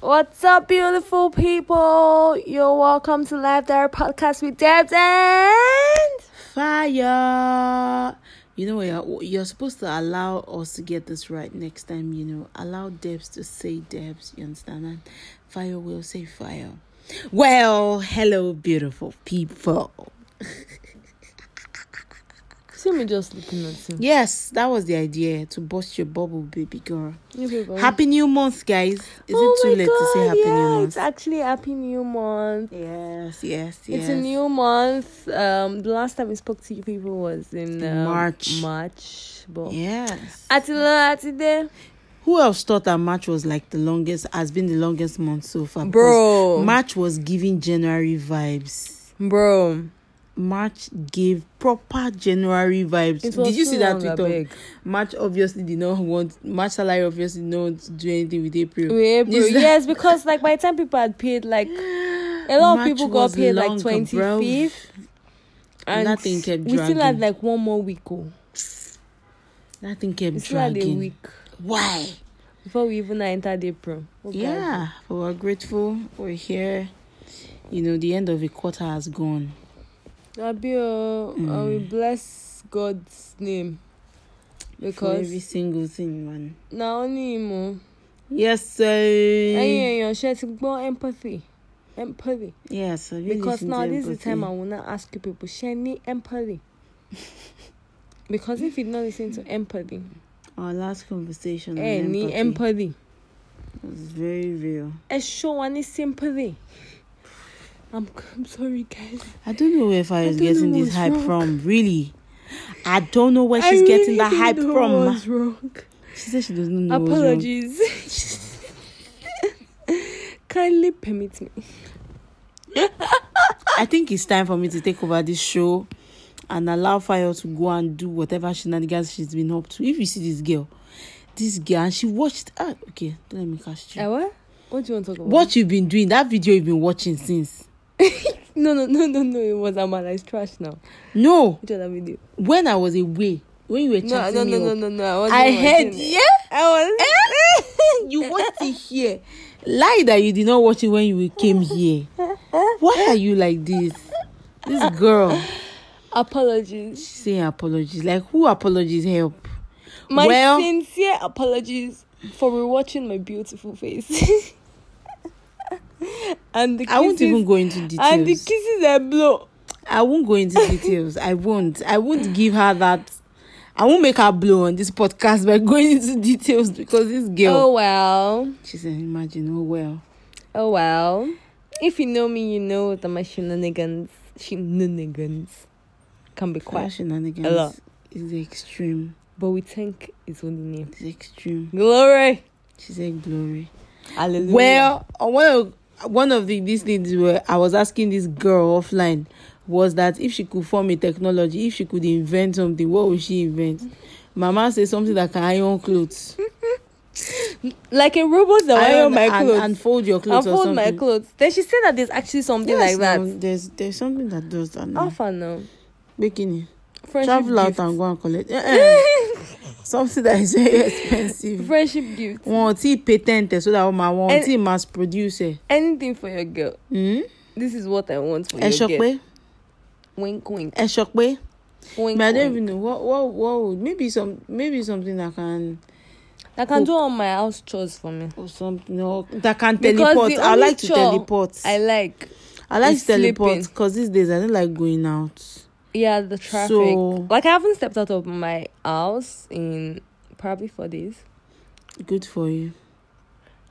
What's up, beautiful people? You're welcome to Live There Podcast with Debs and Fire. You know, you're, you're supposed to allow us to get this right next time. You know, allow Debs to say Debs. You understand? And Fire will say Fire. Well, hello, beautiful people. see me just looking at him. Yes, that was the idea to bust your bubble, baby girl. Happy New Month, guys. Is oh it too late God, to say Happy yeah, New Month? It's actually Happy New Month. Yes, yes, yes. It's a new month. Um, the last time we spoke to you people was in um, March. March, but Yes. Atila Atide, Who else thought that March was like the longest, has been the longest month so far? Bro, March was giving January vibes. bro. March gave proper January vibes. Did you see that tweet? March obviously did not want March salary obviously did not do anything with April. That- Yes, because like by the time people had paid, like a lot March of people got paid like twenty bro. and Nothing kept we still had like one more week. Oh, That thing kept we still had a week Why? before we even entered April. Oh, God. Yeah, but we're grateful. We're here. You know, the end of a quarter has gone. Abi, uh, Mm. we bless God's name For because every single thing, man. na only him. o. Yes, sir. ẹ̀yin èèyàn ṣe ti gbọ́ empathy empathy Yes, I really because now this is the time I wanna ask you people ṣe ní empathy because if you no lis ten to empathy Our last conversation on ẹ ní empathy empathy was very real. ẹ show wa ní sympathy I'm, I'm sorry guys. I don't know where Fire I is getting this hype wrong. from. Really, I don't know where I she's getting that hype know from. What's wrong? She said she doesn't know. what's wrong. Apologies. Kindly permit me. I think it's time for me to take over this show and allow Fire to go and do whatever shenanigans she's been up to. If you see this girl, this girl, and she watched. Ah, okay, don't let me catch you. Uh, what? What do you want to talk about? What you've been doing? That video you've been watching since. No, no, no, no, no. It was Amala. It's trash now. No, Which other video? when I was away, when you were No, chatting no, me no, no, up, no, no. I wasn't I watching heard. Yeah, I was. Eh? you watched it here. Lie that you did not watch it when you came here. Why are you like this? This girl Apologies. saying apologies. Like who apologies help? My Well- sincere apologies for rewatching my beautiful face. and the kisses, I won't even go into details. and the kisses I blow. I won't go into details. I won't. I won't give her that. I won't make her blow on this podcast by going into details because this girl. Oh well. She said, "Imagine, oh well." Oh well. If you know me, you know that my shenanigans, shenanigans, can be quite. shenanigans A lot. is the extreme. But we think it's only name. It's extreme. Glory. She said, "Glory." Hallelujah. Well, uh, one of one of the these things where I was asking this girl offline was that if she could form a technology, if she could invent something, what would she invent? Mama said something that can iron clothes, like a robot that will iron my clothes. and fold your and clothes or fold something. my clothes. Then she said that there's actually something Yes, like that. there's there's something that does that now. How far now? Bikini. Friendship Travel out gift. and go and collect. Eh, eh. something that is very expensive. Friendship gift. Wọn ò tí ì patent ẹ̀ so that wọn wọn ò And- tí ì mass produce ẹ̀. Anything for your girl. Hmm? This is what I want for Ẹ your sọ girl. pé Wink, wink, ẹ sọ pé. wink, But I don't even know what what what would maybe some maybe something that can I can do all my house chores for me. or something no that can Because teleport. I like to teleport. I like. I like to teleport because these days I don't like going out. Yeah, the traffic. So- like I haven't stepped out of my house in probably four days. Good for you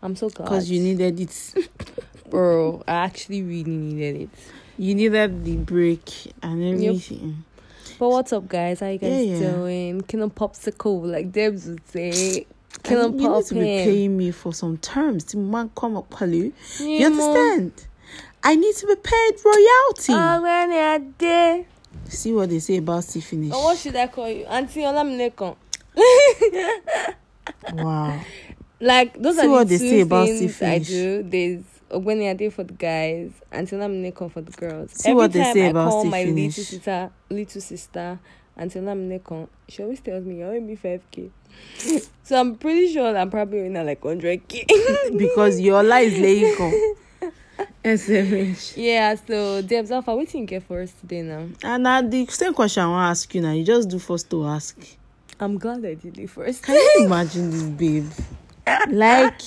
I'm so glad. because you needed it. bro. I actually really needed it. You needed the break and Yep. everything. But what's up, guys? How you guys Yeah, yeah. doing? Can a popsicle, like Debs would say. Can you need to be in? paying me for some terms. The man come up, Palu. You Yeah, understand? I need to be paid royalty. Oh, when I did. See what they say about see finish. What should I call you? Auntie Olamilekon. Wow. Like those See are the what they two say about things I do. There's Ogbeni Ade for the guys, and Olamilekon for the girls. See Every what they time say I about call my Sifinish. little sister, little sister, until I'm she always tells me, you owe me 5k. so I'm pretty sure I'm probably winning like 100k. because your life is laying SMH. Yeah, so Debs Alpha, what you get for us today now? And uh, the same question I want to ask you now, you just do first to ask. I'm glad I did it first. Can you imagine this, babe? Like,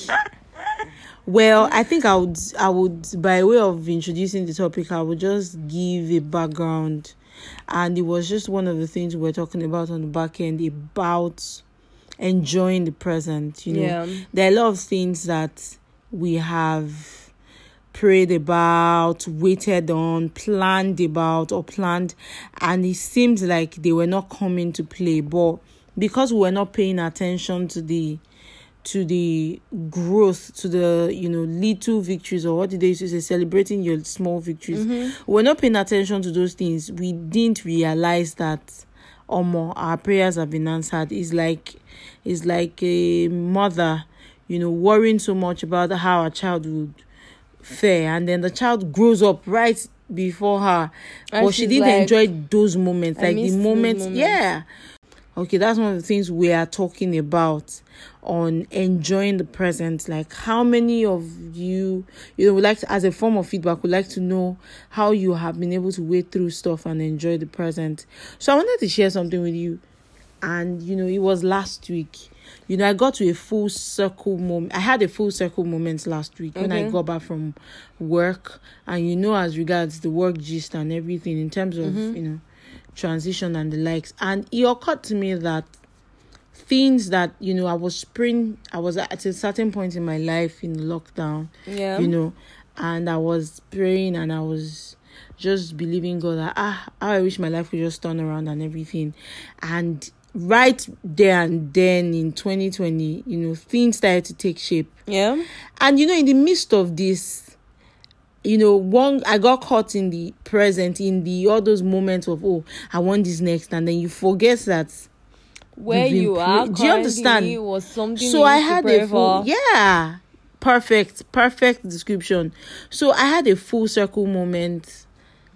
well, I think I would, I would, by way of introducing the topic, I would just give a background, and it was just one of the things we are talking about on the back end about enjoying the present. You know, yeah. there are a lot of things that we have prayed about, waited on, planned about, or planned, and it seems like they were not coming to play. But because we were not paying attention to the to the growth, to the you know little victories, or what did they used to say, celebrating your small victories. Mm-hmm. We're not paying attention to those things. We didn't realize that or more our prayers have been answered. It's like it's like a mother, you know, worrying so much about how a child would fare and then the child grows up right before her. And but she didn't like, enjoy those moments I like the moments, moments. yeah. Okay that's one of the things we are talking about on enjoying the present. Like how many of you you know would like to, as a form of feedback would like to know how you have been able to wait through stuff and enjoy the present. So i wanted to share something with you and you know it was last week you know, I got to a full circle moment. I had a full circle moment last week when I got back from work, and you know, as regards the work gist and everything in terms of mm-hmm. you know transition and the likes, and it occurred to me that things that you know I was praying, I was at a certain point in my life in lockdown, yeah, you know, and I was praying and I was just believing God that ah, I wish my life could just turn around and everything, and right there and then in 2020 you know things started to take shape. Yeah. And you know in the midst of this you know one i got caught in the present in the all those moments of oh i want this next. And then you forget that where you are do you understand? was something so i had a full yeah perfect perfect description. So i had a full circle moment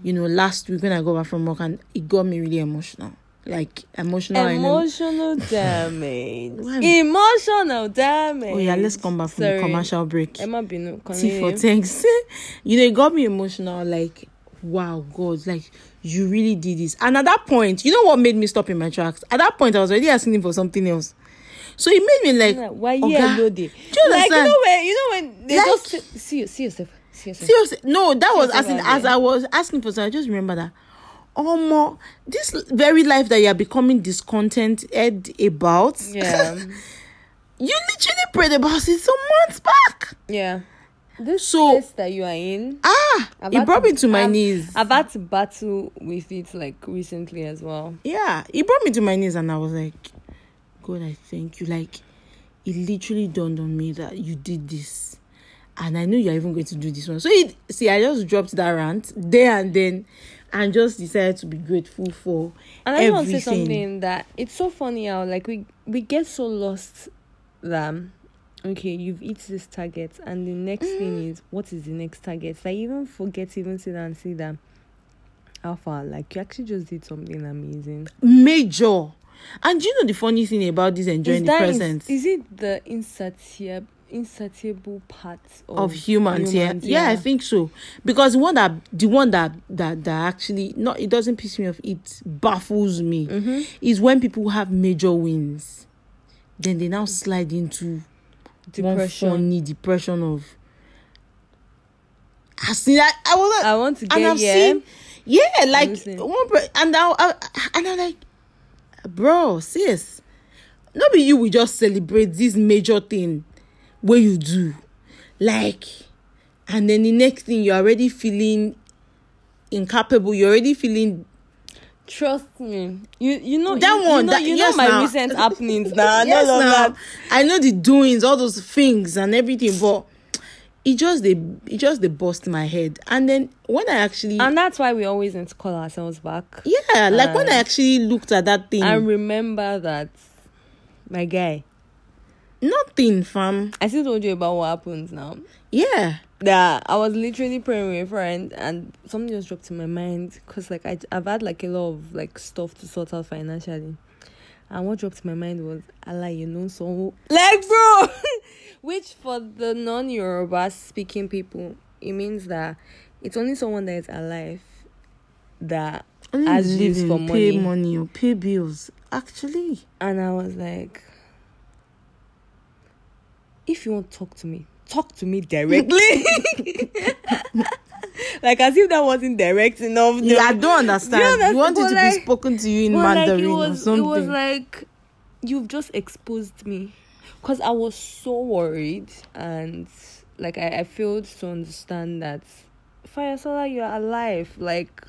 you know last week when i got back from work and it got me really emotional like emotional emotional damage. Emotional damage. Oh yeah let's come back from Sorry. the commercial break. Emma binu T for thanks you know it got me emotional like wow god like you really did this. And at that point you know what made me stop in my tracks? At that point i was already asking him for something else. So it made me like why yeah no day do you like you know when you know when they like, just see, see yourself see yourself. Seriously no that see was as in, as i was asking for so i just remember that oh more this very life that you are becoming discontented about. Yeah. You literally prayed about it some months back. Yeah. This so, place that you are in ah it brought to, me to my I've, knees. I've had to battle with it like recently as well. Yeah it brought me to my knees and i was like god i thank you. Like it literally dawned on me that you did this. And i knew you're even going to do this one. So it see i just dropped that rant there and then and just decided to be grateful for and I want to say something that it's so funny how like we we get so lost that okay you've hit this target and the next mm. thing is what is the next target? So I even forget even sit and see that how far like you actually just did something amazing. Major. And you know the funny thing about this enjoying the present? is, is it the insatiable insatiable part of, of humans, humans yeah. yeah. yeah i think so because the one that the one that that that actually not it doesn't piss me off it baffles me mm-hmm. is when people have major wins then they now slide into depression one funny depression of I see that I was I want to get and I've yeah. seen yeah like one and I, I and I'm like bro sis not be you we just celebrate this major thing wey you do. Like and then the next thing you're already feeling incapable. You're already feeling trust me. You you know that you, one you know, that, you yes know my now. recent happenings now yes, no, now. i know the doings all those things and everything but it just they it just they bust my head. And then when i actually and that's why we always need to call ourselves back. Yeah like when i um, actually looked at that thing. I remember that my guy Nothing, fam. I still told you about what happens now. Yeah. That I was literally praying with a friend, and something just dropped in my mind because like I I've had like a lot of like stuff to sort out financially. And what dropped in my mind was Allah, you know, so like bro, which for the non-Yoruba speaking people, it means that it's only someone that is alive that Only As used living, for pay money. money or pay bills. Actually. And I was like, you want to talk to me, talk to me directly. like as if that wasn't direct enough. Yeah, I don't understand. You, understand? want it But to like- be spoken to you in But, like, Mandarin it or was, something. It was like you've just exposed me because I was so worried and like I, I failed to understand that Fire Solar, you're alive. Like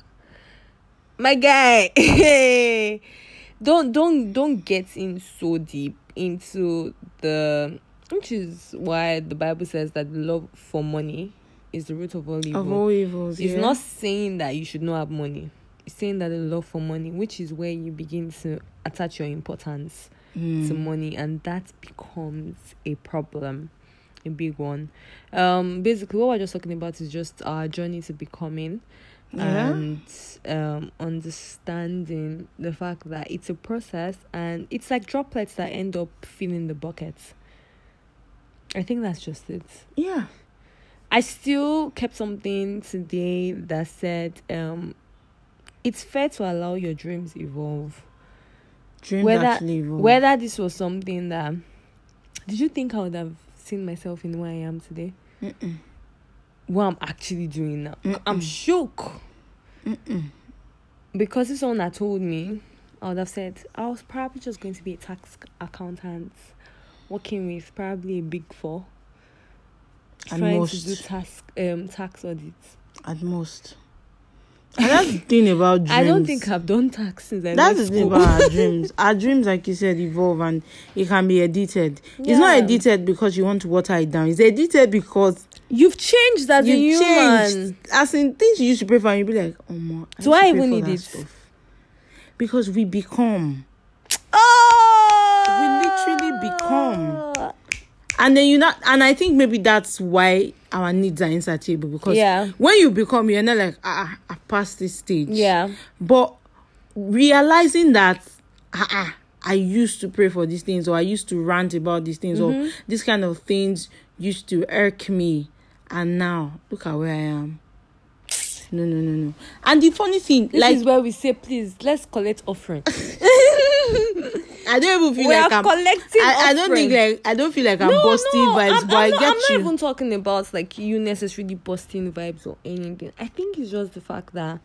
my guy, hey don't don't don't get in so deep into the which is why the Bible says that love for money is the root of all evil. of all evils. It's yeah. not saying that you should not have money. It's saying that the love for money, which is where you begin to attach your importance to Mm. money, and that becomes a problem, a big one. Um, basically, what we're just talking about is just our journey to becoming Yeah. and um understanding the fact that it's a process and it's like droplets that end up filling the bucket. I think that's just it. Yeah. I still kept something today that said, um, it's fair to allow your dreams evolve. Dreams Whether- actually evolve. Whether this was something that did you think I would have seen myself in where I am today? Mm-mm. What I'm actually doing now. I'm Mm-mm. shook. Mm-mm. Because if someone had told me, I would have said I was probably just going to be a tax accountant, working with probably a big four, At trying most. to do tax um tax audits. At most. And that's the thing about dreams. I don't think I've done tax since I That's the thing about our dreams. Our dreams, like you said, evolve and it can be edited. It's not edited because you want to water it down. It's edited because You've changed as a you human. changed. As in things you used to pray for, and you'll be like, oh, ma, Do I even need? Stuff. Because we become. Literally become. And then you not, and I think maybe that's why our needs are insatiable because Yeah. when you become, you're not like, ah, ah, I passed this stage. Yeah, But realizing that ah, ah, I used to pray for these things or I used to rant about these things Mm-hmm. or these kind of things used to irk me. And now look at where I am. No, no, no, no. And the funny thing, this like is where we say, please, let's collect offering. I don't even feel we like I'm collecting. I, I don't think like I don't feel like I'm busting vibes, I'm, but I'm I not, get I'm not you. even talking about like you necessarily busting vibes or anything. I think it's just the fact that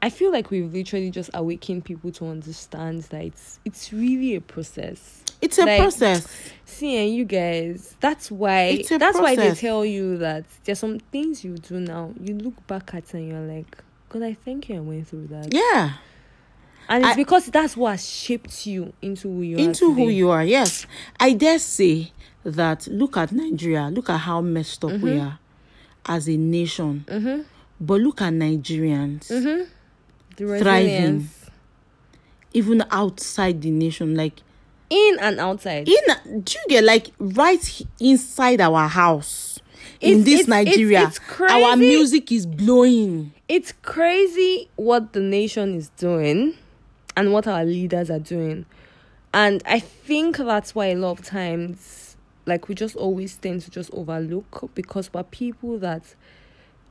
I feel like we've literally just awakened people to understand that it's it's really a process. it's a like, process. See, and you guys, that's why It's a that's why they tell you that there's some things you do now. You look back at and you're like, God, I thank you I went through that. Yeah. And it's I- because that's what shaped you into who you are. into who you are. Yes, I dare say that. Look at Nigeria. Look at how messed up we Mm-hmm. are as a nation. But look at Nigerians, The Thriving. even outside the nation. Like in and outside. in, do you get like right inside our house in It's- this it's- it's- Nigeria? it's our music is blowing. it's crazy what the nation is doing and what our leaders are doing. And I think that's why a lot of times, like, we just always tend to just overlook because we're people that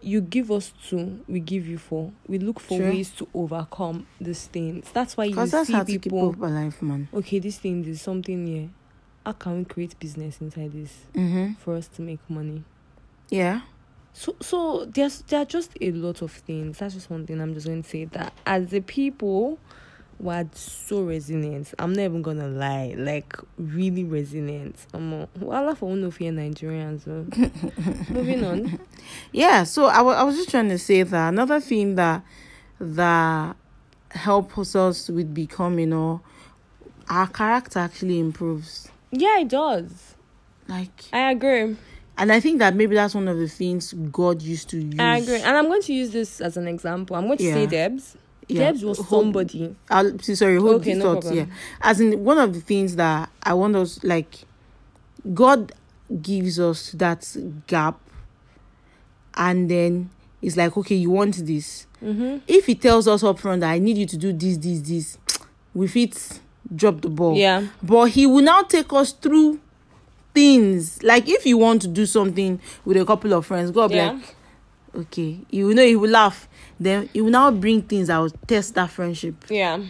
you give us to, we give you for. We look for Sure. ways to overcome these things. That's why you that's see how to keep people. alive, man. Okay, this thing is something here. How can we create business inside this Mm-hmm. for us to make money? Yeah. So so there's there are just a lot of things. That's just one thing I'm just going to say that as a people we're so resilient. I'm not even gonna lie, like really resilient. I'm a, well for one of you Nigerians. Oh. So. Moving on. Yeah, so I wa- I was just trying to say that another thing that that helps us with becoming or our character actually improves. Yeah, it does. Like I agree. and I think that maybe that's one of the things God used to use. I agree. And I'm going to use this as an example. I'm going to say Yeah. Debs. Yeah. Debs was somebody. I'll sorry, hold Okay, no thought. problem. Yeah. As in one of the things that I want us like God gives us that gap, and then it's like, okay, you want this. Mm-hmm. If He tells us up front that I need you to do this, this, this, we fit drop the ball. Yeah. But He will now take us through things. Like if you want to do something with a couple of friends, God be Yeah. like, okay, you know He will laugh. Then He will now bring things that will test that friendship. Yeah.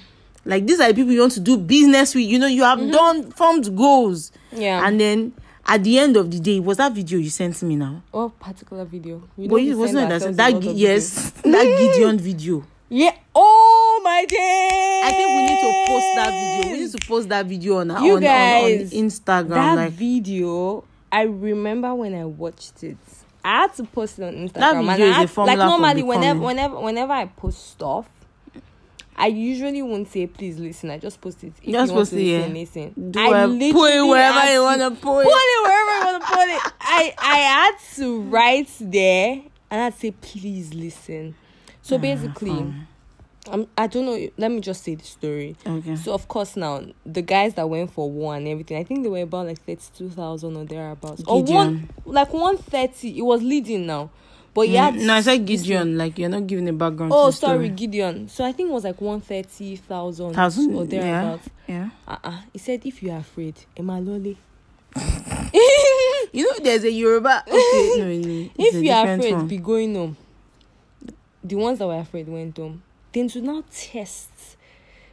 Like these are the people you want to do business with. You know, you have done formed goals. Mm-hmm. Yeah. And then at the end of the day, was that video you sent me now? what particular video? We But it wasn't that that Gi- of yes, that Gideon video. Yeah. Oh my day. I think we need to post that video. We need to post that video on You on, on, on Instagram. that like video. I remember when I watched it. I had to post it on Instagram. That and video I is a had- formula like normally whenever whenever whenever I post stuff, I usually won't say please listen. I just post it. If Just you want post to it, yeah. listen, listen. do I it, literally put it wherever you wanna put Put it. it wherever you want to put it. I I had to write there and I'd say please listen. So basically, fine. um, I don't know. Let me just say the story. Okay. So of course now the guys that went for war and everything, I think they were about like thirty two thousand or thereabouts. Or one Gideon. like one thirty. It was leading now. But yeah, Mm, no, I said Gideon. Like you're not giving a background. Oh sorry, story. Gideon. So I think it was like one thirty thousand or yeah. thereabouts. Yeah. Uh-uh. He said if you are afraid, Emalole. You know, there's a Yoruba. Okay, no, no, if you are afraid, one. be going home. The ones that were afraid went home. Then to now test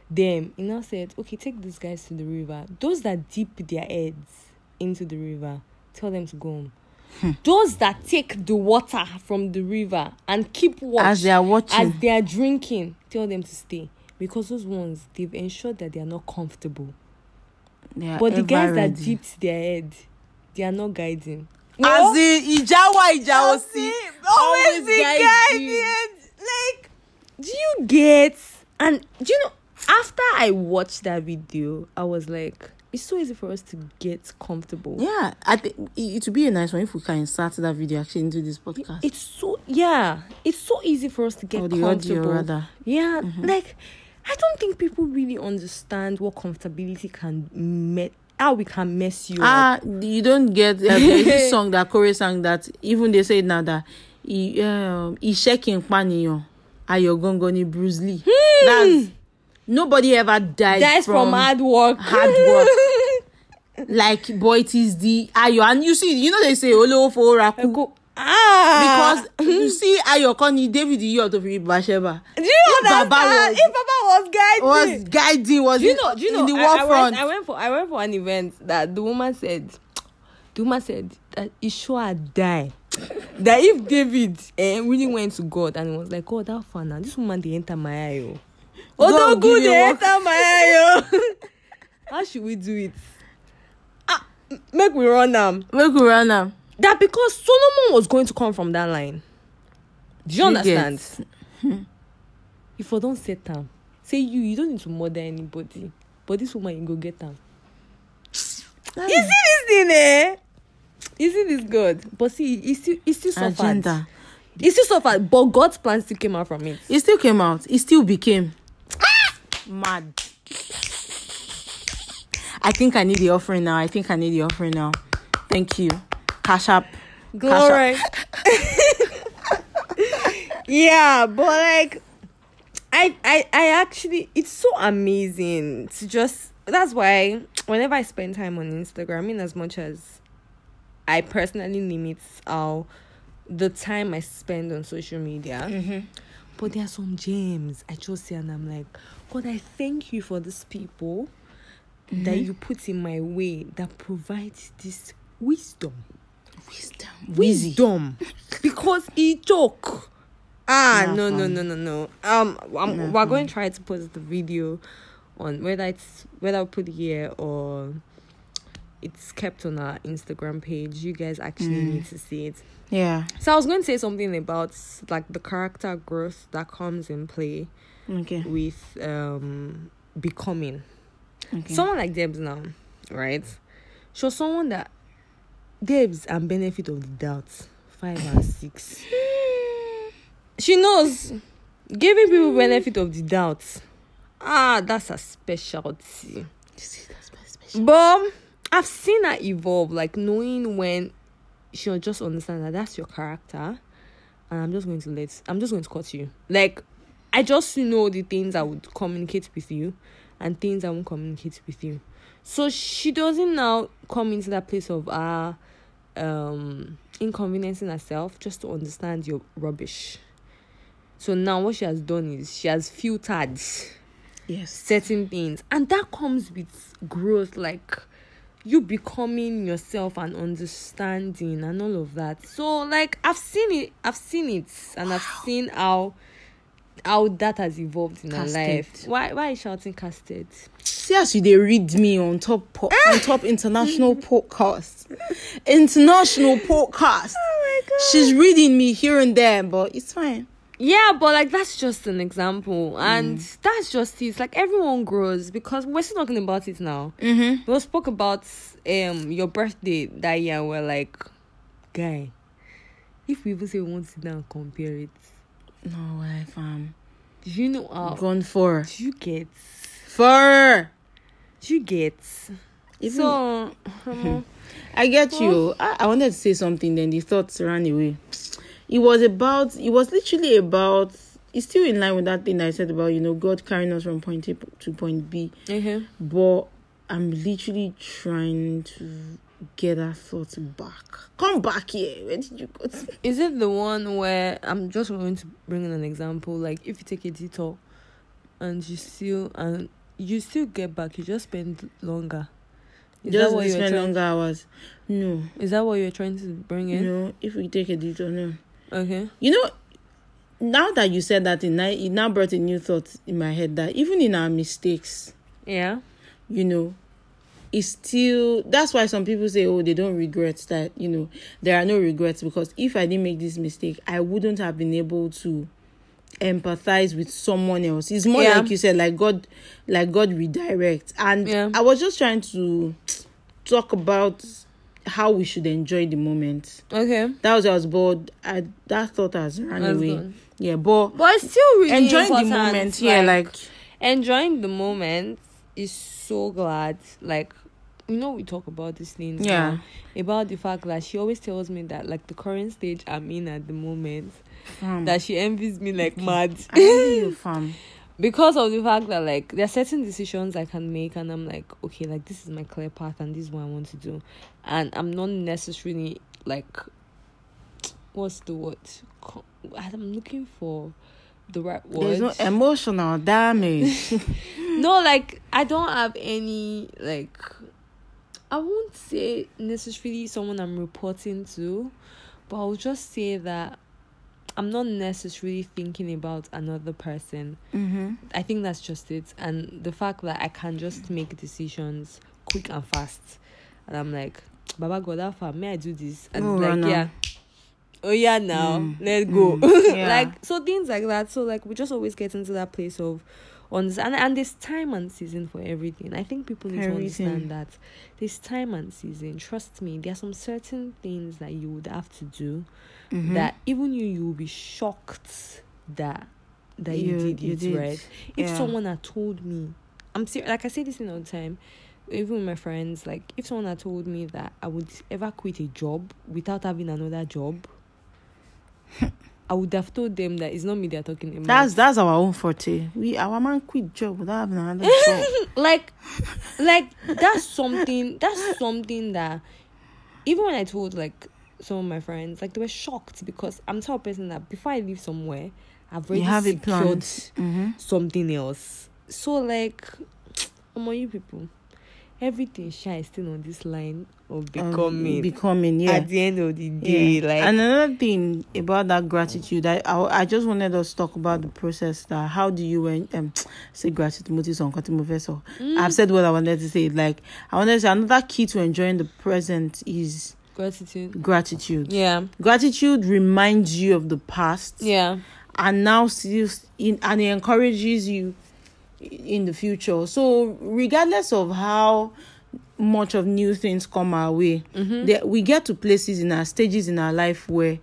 them, he now said, Okay, take these guys to the river. Those that dip their heads into the river, tell them to go home. Hmm. Those that take the water from the river and keep watch as they are watching. as they are drinking, tell them to stay. Because those ones, they've ensured that they are not comfortable. they But the guys ever that ready. dipped their head, they are not guiding. as in Ijawa Ijaosi, always the guide guy you. Like, do you get? And do you know? After I watched that video, I was like, it's so easy for us to get comfortable. Yeah, I think it, would be a nice one if we can insert that video actually into this podcast. It's so yeah, it's so easy for us to get or the audio rather. Yeah, like I don't think people really understand what comfortability can me- how we can mess you up. Ah, you don't get uh, this song that Corey sang that even they say now that he um he shaking panion ayo gongo ni Bruce Lee. That's nobody ever died That's from, from hard work. hard work. like boy it is the ayo and you see you know they say fo raku ah, because you see ayo kan ni David tó fi rí Bathsheba do you if understand? Baba was- if Baba was guiding, was guiding was do you know? Do you know? in the I- war I, front. Went, I went for I went for an event that the woman said, the woman said that he sure had die. that if David eh, really went to God and he was like, God, how far now? This woman they enter my eye. Oh, oh God don't give go you they enter my eye. Oh. how should we do it? Ah, make we run them. make we run am. That because Solomon was going to come from that line. Do you, You understand? if I don't set them, say you, you don't need to murder anybody. But this woman, you go get them. You see this thing, eh? See this good? But see, he still, he still suffered. agenda. He still suffered, but God's plan still came out from it. It still came out. It still became mad. I think I need the offering now. I think I need the offering now. Thank you. Cash up. Glory. yeah, but like I I I actually it's so amazing to just that's why whenever I spend time on Instagram, in as much as I personally limit how the time I spend on social media. But there are some gems I just see and I'm like, God, I thank you for these people that you put in my way that provides this wisdom. Wisdom. wisdom. Because he joke. Ah Yeah, no no no no no. Um I'm, Yeah, we're going to try to post the video on whether it's whether I put it here or it's kept on our instagram page you guys actually Mm. need to see it Yeah. so i was going to say something about like the character growth that comes in play Okay. with um becoming Okay. someone like Debs now, right? She was someone that Debs and benefit of the doubt, five and six. She knows giving people benefit of the doubt. Ah, that's a specialty. See, that's my special. But I've seen her evolve, like knowing when she'll just understand that that's your character, and I'm just going to let, I'm just going to cut you. Like, I just know the things I would communicate with you, and things I won't communicate with you. So she doesn't now come into that place of ah, uh, um, inconveniencing herself just to understand your rubbish. So now what she has done is she has filtered Yes. certain things and that comes with growth like you becoming yourself and understanding and all of that so like i've seen it i've seen it and i've seen how how that has evolved in her life Casted. why why you shouting casted See as you they read me on top po- on top international podcast, international podcast. oh my god She's reading me here and there, but it's fine. Yeah but like that's just an example and that's just it like everyone grows because we're still talking about it now Mm-hmm. we spoke about um your birthday that year we're like guy if we even say we want to sit down and compare it No way, fam. do you know how Gone for do you get for. do you get Even- so um, I get you. I, I wanted to say something, then the thoughts ran away. It was about. It was literally about. It's still in line with that thing that I said about you know God carrying us from point A to point B. okay. but I'm literally trying to get that thought back. Come back here. Where did you go? To? is it the one where i'm just going to bring in an example like if you take a detour and you still and you still get back you just spend longer is Just that what you're spend longer hours. No, is that what you're trying to bring in no. If we take a detour, no. Okay You know, now that you said that, it now, it now brought a new thought in my head that even in our mistakes, yeah you know, it's still that's why some people say, oh, they don't regret that. You know, there are no regrets because if I didn't make this mistake, I wouldn't have been able to empathize with someone else. It's more Yeah. like you said, like God, like God redirect. And Yeah. I was just trying to talk about how we should enjoy the moment. okay That was I was bored. I that thought has run That's away. good. Yeah, but but it's still really enjoying the moment. Yeah, like enjoying the moment is so glad like you know we talk about these things Yeah. now, about the fact that she always tells me that like the current stage i'm in at the moment fam, that she envies me like mad I you, fam. Because of the fact that like there are certain decisions i can make and i'm like okay like this is my clear path and this is what i want to do. And i'm not necessarily like what's the word? I'm looking for the right word There's no emotional damage. no like i don't have any like i won't say necessarily someone i'm reporting to but i'll just say that i'm not necessarily thinking about another person. Mm-hmm. i think that's just it. And the fact that i can just make decisions quick and fast. And i'm like baba god how far. May i do this? And Oh, like Rana. yeah. oh yeah now. Mm, let's go. Mm, yeah. like so things like that. So like we just always get into that place of understand and and there's time and season for everything i think people need Everything. to understand that there's time and season trust me there are some certain things that you would have to do Mhm. that even you you will be shocked that that you, You- did you it did. right if Yeah. someone had told me i'm serious like i say this thing all the time even with my friends like if someone had told me that i would ever quit a job without having another job i would have told them that it's not me they're talking about That's that's our own forte. We our man quit job without having another job. like like that's something that's something that even when i told like some of my friends like they were shocked because i'm the type of person that before i leave somewhere i've already secured. Mm-hmm. something else so like among you people everything shy is still on this line of becoming becoming, yeah. at the end of the day Yeah. like and another thing about that gratitude, I, I I just wanted us to talk about the process. That how do you um say gratitude? Mo ti sọ nǹkan tí mo fẹ́ sọ. mm, I've said what I wanted to say. Like I wanted to say another key to enjoying the present is gratitude gratitude. yeah Gratitude reminds you of the past. yeah and now still in and it encourages you in the future so regardless of how much of new things come our way mm-hmm. there, we get to places in our stages in our life where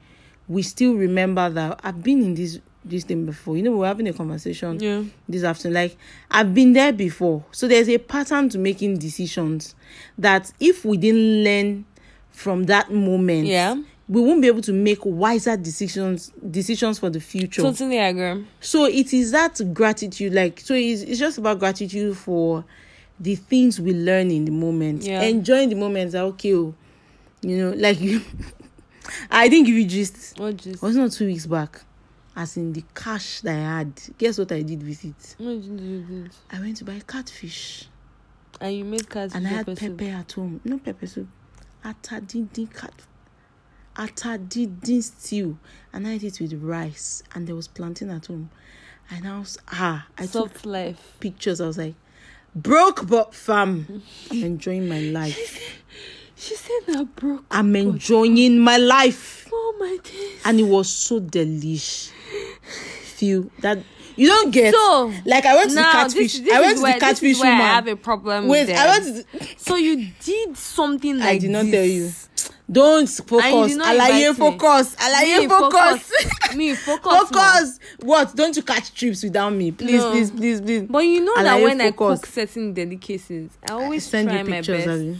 we still remember that i've been in this this thing before. You know, we were having a conversation Yeah. this afternoon. Like I've been there before. So there's a pattern to making decisions that if we didn't learn from that moment, Yeah. We won't be able to make wiser decisions decisions for the future. Totally agree. So it is that gratitude, like so it's, it's just about gratitude for the things we learn in the moment. Yeah. Enjoying the moments are ah, okay. oh. You know, like you I didn't give you gist. What just? Was not two weeks back. As in the cash that I had. Guess what I did with it? What did you do? I went to buy catfish. And you made cards And I had pepper soup. at home. No pepper soup. Atadidi cat atadidi stew. And I ate it with rice. And there was plantain at home. And I was ah I took Soft life. pictures. I was like, broke but fam. I'm enjoying my life. She said that broke. I'm enjoying my life. Oh my days. And it was so delish. Feel that you don't get So, like I went to the catfish. this, this I went to where, the catfish where I have a problem. Wait, with I went to the, So you did something like I did not this. tell you. Don't focus. Alaye invite me. focus. Me, focus. Me focus. more. Focus. What? Don't you catch trips without me? Please, No. please, please, please. But you know that Alaye when I focus. cook certain delicacies, I always Send try you my pictures, best. have you?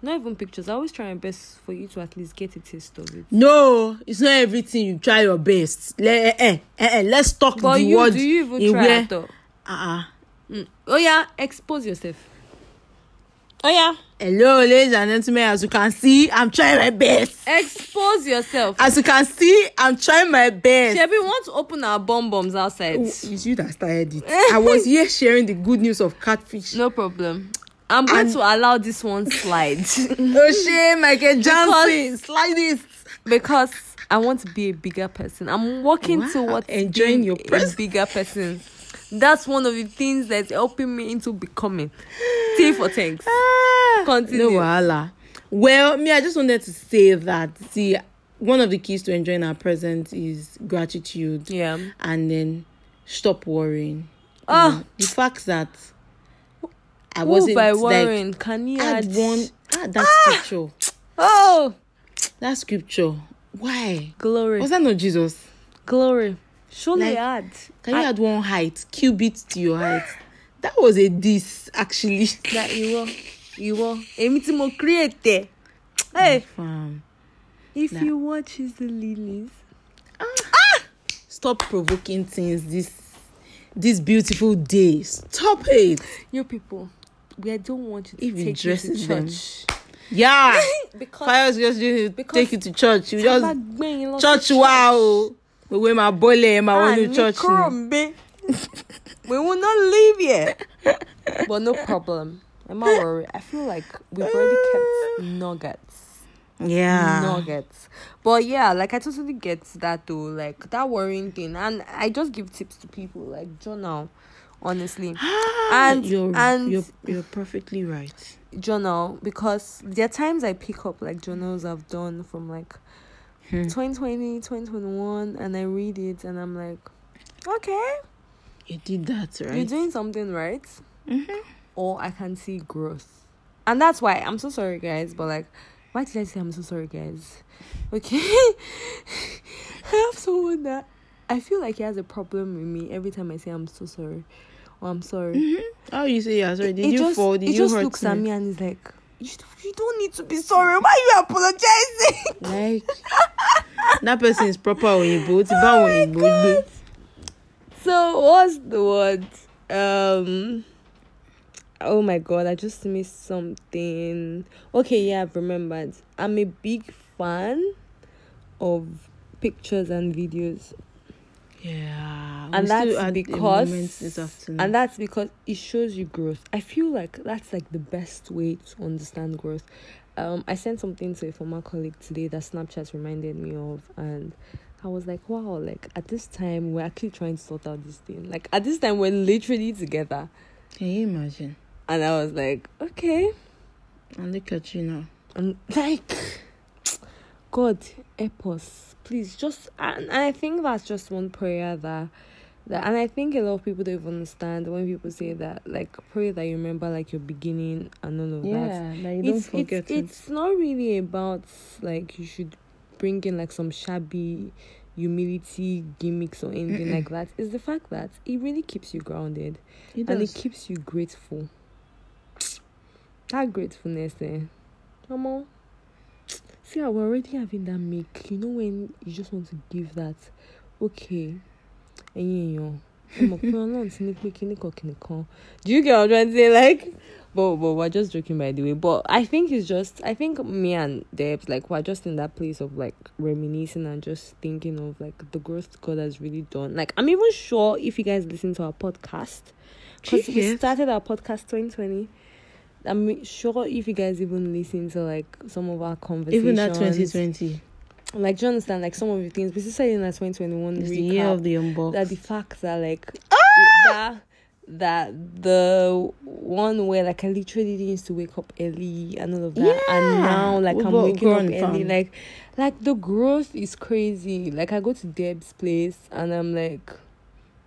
Not even pictures. I always try my best for you to at least get a taste of it. No, it's not everything. You try your best. Le- eh, eh, eh, eh, let's talk But the you, word do you even try at all? Uh-uh. Mm. Oh yeah, expose yourself. Oh yeah, Hello, ladies and gentlemen. As you can see, I'm trying my best. expose yourself. As you can see, I'm trying my best. Shebi, we want to open our bomb bombs outside. Oh, it's you that started it. I was here sharing the good news of catfish. No problem. I'm going And- to allow this one slide No shame, Michael Johnson. Slide this. because I want to be a bigger person. I'm working Wow, towards enjoying your a pres- bigger person. That's one of the things that's helping me into becoming. T for thanks. Continue. No wahala. Well, me, I just wanted to say that. See, one of the keys to enjoying our present is gratitude, Yeah. and then stop worrying. Ah. Mm, the fact that I wasn't by like worrying can you add add one ah, that scripture, Oh, that scripture. Why glory, was that not Jesus? glory. Surely Like, add. Can you I- add one height, cubit to your height? That was a diss, actually. that ìwọ ìwọ èmi tí mo create ẹ. Hey, if That- you watch is the lilies. Stop provoking things this this beautiful day. Stop it. You people, we don't want you to If you take you dress to in them. church Yeah. because Fire just Because take you to church. You just church wow. We wear my bole, my Ah, one church. ni. kúròǹbé. we will not leave here. but no problem. I'm not worried. I feel like we've already kept nuggets. Yeah. nuggets. But yeah, like I totally get that though, like that worrying thing. And I just give tips to people like journal, honestly. And- you're and- you're you're perfectly right. Journal because there are times I pick up like journals I've done from like Hmm. 2020, 2021 and I read it and I'm like, okay, You did that, right? you're doing something right. Mhm. Or I can see growth. And that's why I'm so sorry guys, but like why did I say I'm so sorry guys? Okay. I have someone that I feel like he has a problem with me every time I say I'm so sorry. Or I'm sorry. Mhm. Oh, you say yeah. Sorry. Did He you just, fall? Did you just hurt looks me? at me and he's like, you, you don't need to be sorry. Why are you apologizing? Like that person is proper Oyinbo. Ti bá Oyinbo gbé. So what's the word? Um Oh my god, I just missed something. Okay, yeah, I've remembered. I'm a big fan of pictures and videos. Yeah. And that's still had a because-. And that's because it shows you growth. I feel like that's like the best way to understand growth. Um, I sent something to a former colleague today that Snapchat reminded me of, and I was like, wow, like at this time we're actually trying to sort out this thing. Like at this time we're literally together, Can you imagine? and I was like, okay, And look at you now. and like, God help us, please. Just and, and I think that's just one prayer that. That, and I think a lot of people don't even understand when people say that, like, pray that you remember, like, your beginning and all of that. Yeah, that you don't it's, forget it's, it's not really about like you should bring in like some shabby humility gimmicks or anything like that. It's the fact that it really keeps you grounded It and it keeps you grateful. That gratefulness eh. there. Come on. See, we're already having that make. You know when you just want to give that. Okay. Ẹ̀yin èèyàn ẹ mọ̀ pé ọlọ́run ti ní pé kíní kan kan. Do you get what i'm trying to say? Like but but we're just joking by the way. But i think it's just i think me and debs like we're just in that place of like reminiscing and just thinking of like the growth god has really done. Like i'm even sure if you guys listen to our podcast because we started our podcast 2020 i'm sure if you guys even listen to like some of our conversations Even that 2020 like do you understand like some of the things we started in that 2021 is the year of the unbox. that the fact that like Ah! that that the one where like I literally used to wake up early and all of that and now like We've I'm got waking up grown, early fam. like like the growth is crazy like I go to Deb's place and I'm like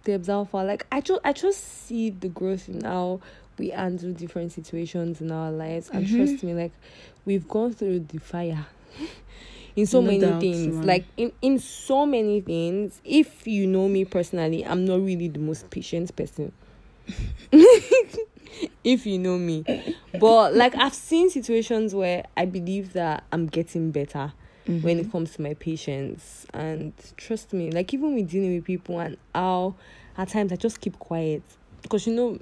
Deb's alpha like I just I just see the growth in how we handle different situations in our lives and Mhm. trust me like we've gone through the fire in so No many doubt, things. man. like in in so many things. If you know me personally i'm not really the most patient person. If you know me. But like i've seen situations where i believe that i'm getting better when Mm-hmm. it comes to my patience. And trust me like even with dealing with people and how at times i just keep quiet. Because you know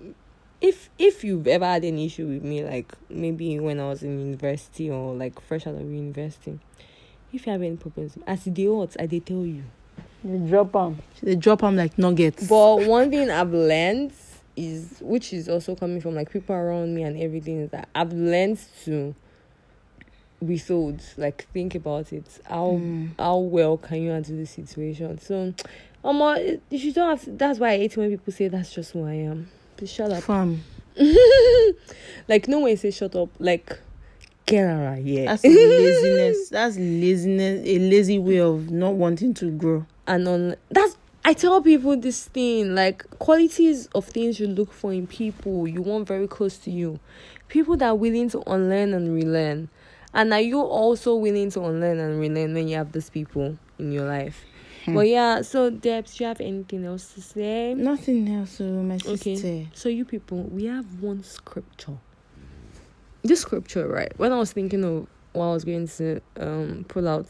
if if you've ever had an issue with me like maybe when i was in university or like fresh out of university if you have any problems as the odds i dey tell you They drop them. They drop them like nuggets. but one thing i've learned is which is also coming from like people around me and everything is that i've learned to be withhold like think about it how Mm. how well can you handle the situation so um if you don't have to, that's why i hate when people say that's just who i am please shut up Fam. like no one say shut up like get out of here That's laziness. That's laziness. A lazy way of not wanting to grow. and on that's I tell people this thing like qualities of things you look for in people you want very close to you, people that are willing to unlearn and relearn, and are you also willing to unlearn and relearn when you have these people in your life? Hmm. But yeah, so Debs, do you have anything else to say? Nothing else, oh, my Okay. So you people, we have one scripture. This scripture, right? When I was thinking of what I was going to um pull out,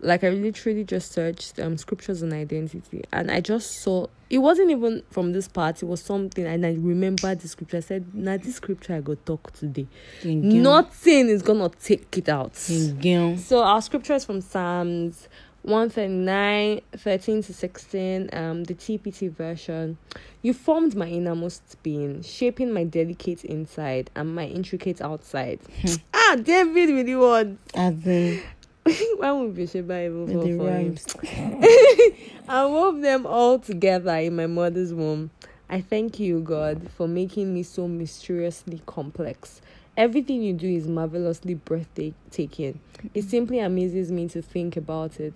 like I literally just searched um scriptures on identity, and I just saw it wasn't even from this part. It was something, and I remembered the scripture. I said, "Now this scripture I go talk today. Nothing is gonna take it out." So our scripture is from Psalms 139, 13 to 16, um, the TPT version. You formed my innermost being, shaping my delicate inside and my intricate outside. ah, David really wants. Why would be Bible with for him? I wove them all together in my mother's womb. I thank you, God, for making me so mysteriously complex. Everything you do is marvelously breathtaking. It simply amazes me to think about it.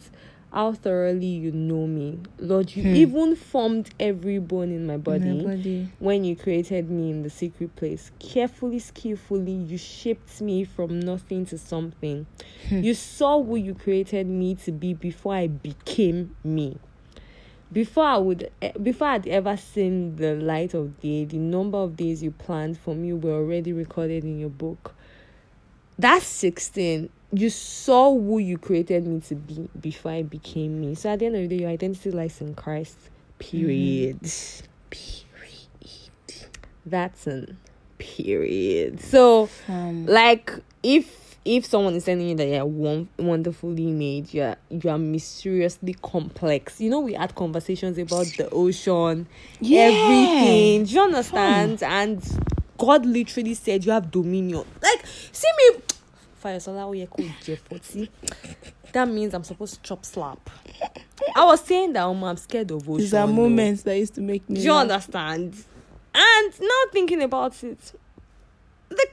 How thoroughly you know me. Lord, you Hmm. even formed every bone in my body My body. when you created me in the secret place. Carefully, skillfully, you shaped me from nothing to something. Hmm. You saw who you created me to be before I became me. Before I would, eh, before I'd ever seen the light of day, the number of days you planned for me were already recorded in your book. That's sixteen. You saw who you created me to be before I became me. So at the end of the day, your identity lies in Christ. Period. Period. That's an period. So Um, like if if someone is telling you that you're won- wonderfully made you're you are mysteriously complex you know we had conversations about the ocean Yeah. everything do you understand and god literally said you have dominion like see me Fayosola Oyeko Ije40. that means i'm supposed to chop slap i was saying that um, i'm scared of ocean these are though. moments that used to make me. Do you laugh. understand? And now thinking about it,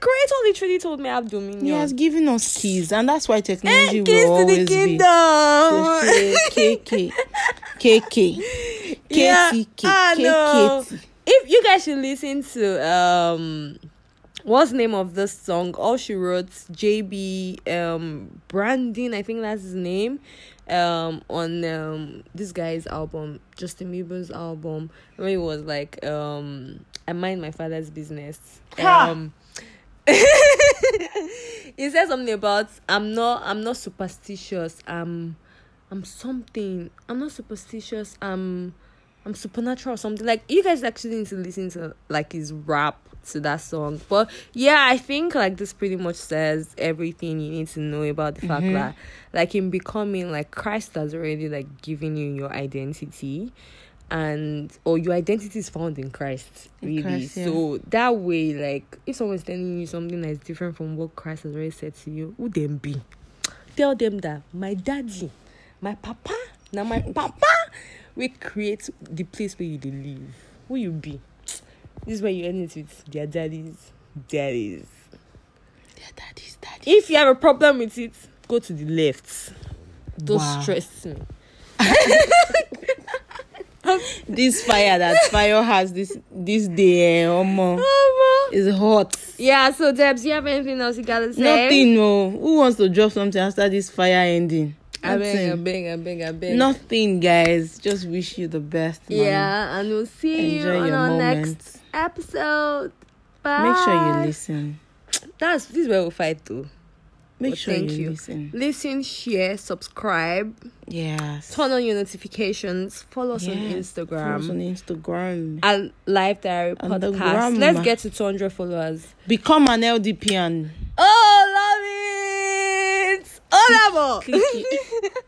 creator literally told me I have dominion. He has given us keys, and that's why technology and keys will to the always be. kingdom. KK, KK, Yeah, KTK, I know. KKT. if you guys should listen to um what's the name of this song all she wrote jb um Brandon i think that's his name um on um this guy's album, Justin Bieber's album, when he was like um I mind my father's business. Ha! Um he said something about I'm not I'm not superstitious. I'm I'm something. I'm not superstitious. I'm I'm supernatural or something. Like you guys actually need to listen to like his rap to that song. But yeah, I think like this pretty much says everything you need to know about the fact Mhm. that like in becoming like Christ has already like given you your identity and or your identity is found in Christ In really. Christ, yeah. So that way like if someone's telling you something that is different from what Christ has already said to you, who them be? Tell them that my daddy, my papa, now my papa we create the place where you live. Who you be? This is where you end it with their daddies, daddies. Yeah, daddy's daddy. If you have a problem with it, go to the left. Don't Wow. stress me. This fire that fire has this this day, eh, omo, is hot. Yeah, so Debs, you have anything else you gotta say? Nothing, no. Who wants to drop something after this fire ending? I beg, I Nothing. beg, I beg, I beg. Nothing, guys. Just wish you the best. man. Yeah, and we'll see Enjoy you on our moment. next episode. Bye. Make sure you listen. That's this is where we'll fight too. Make Well, sure thank you, you. listen. Listen, share, subscribe, Yes. turn on your notifications, follow us on Instagram. Follow us on Instagram. At Live Diary Podcast. Let's get to 200 followers. Become an LDP and Oh, love it! Hola.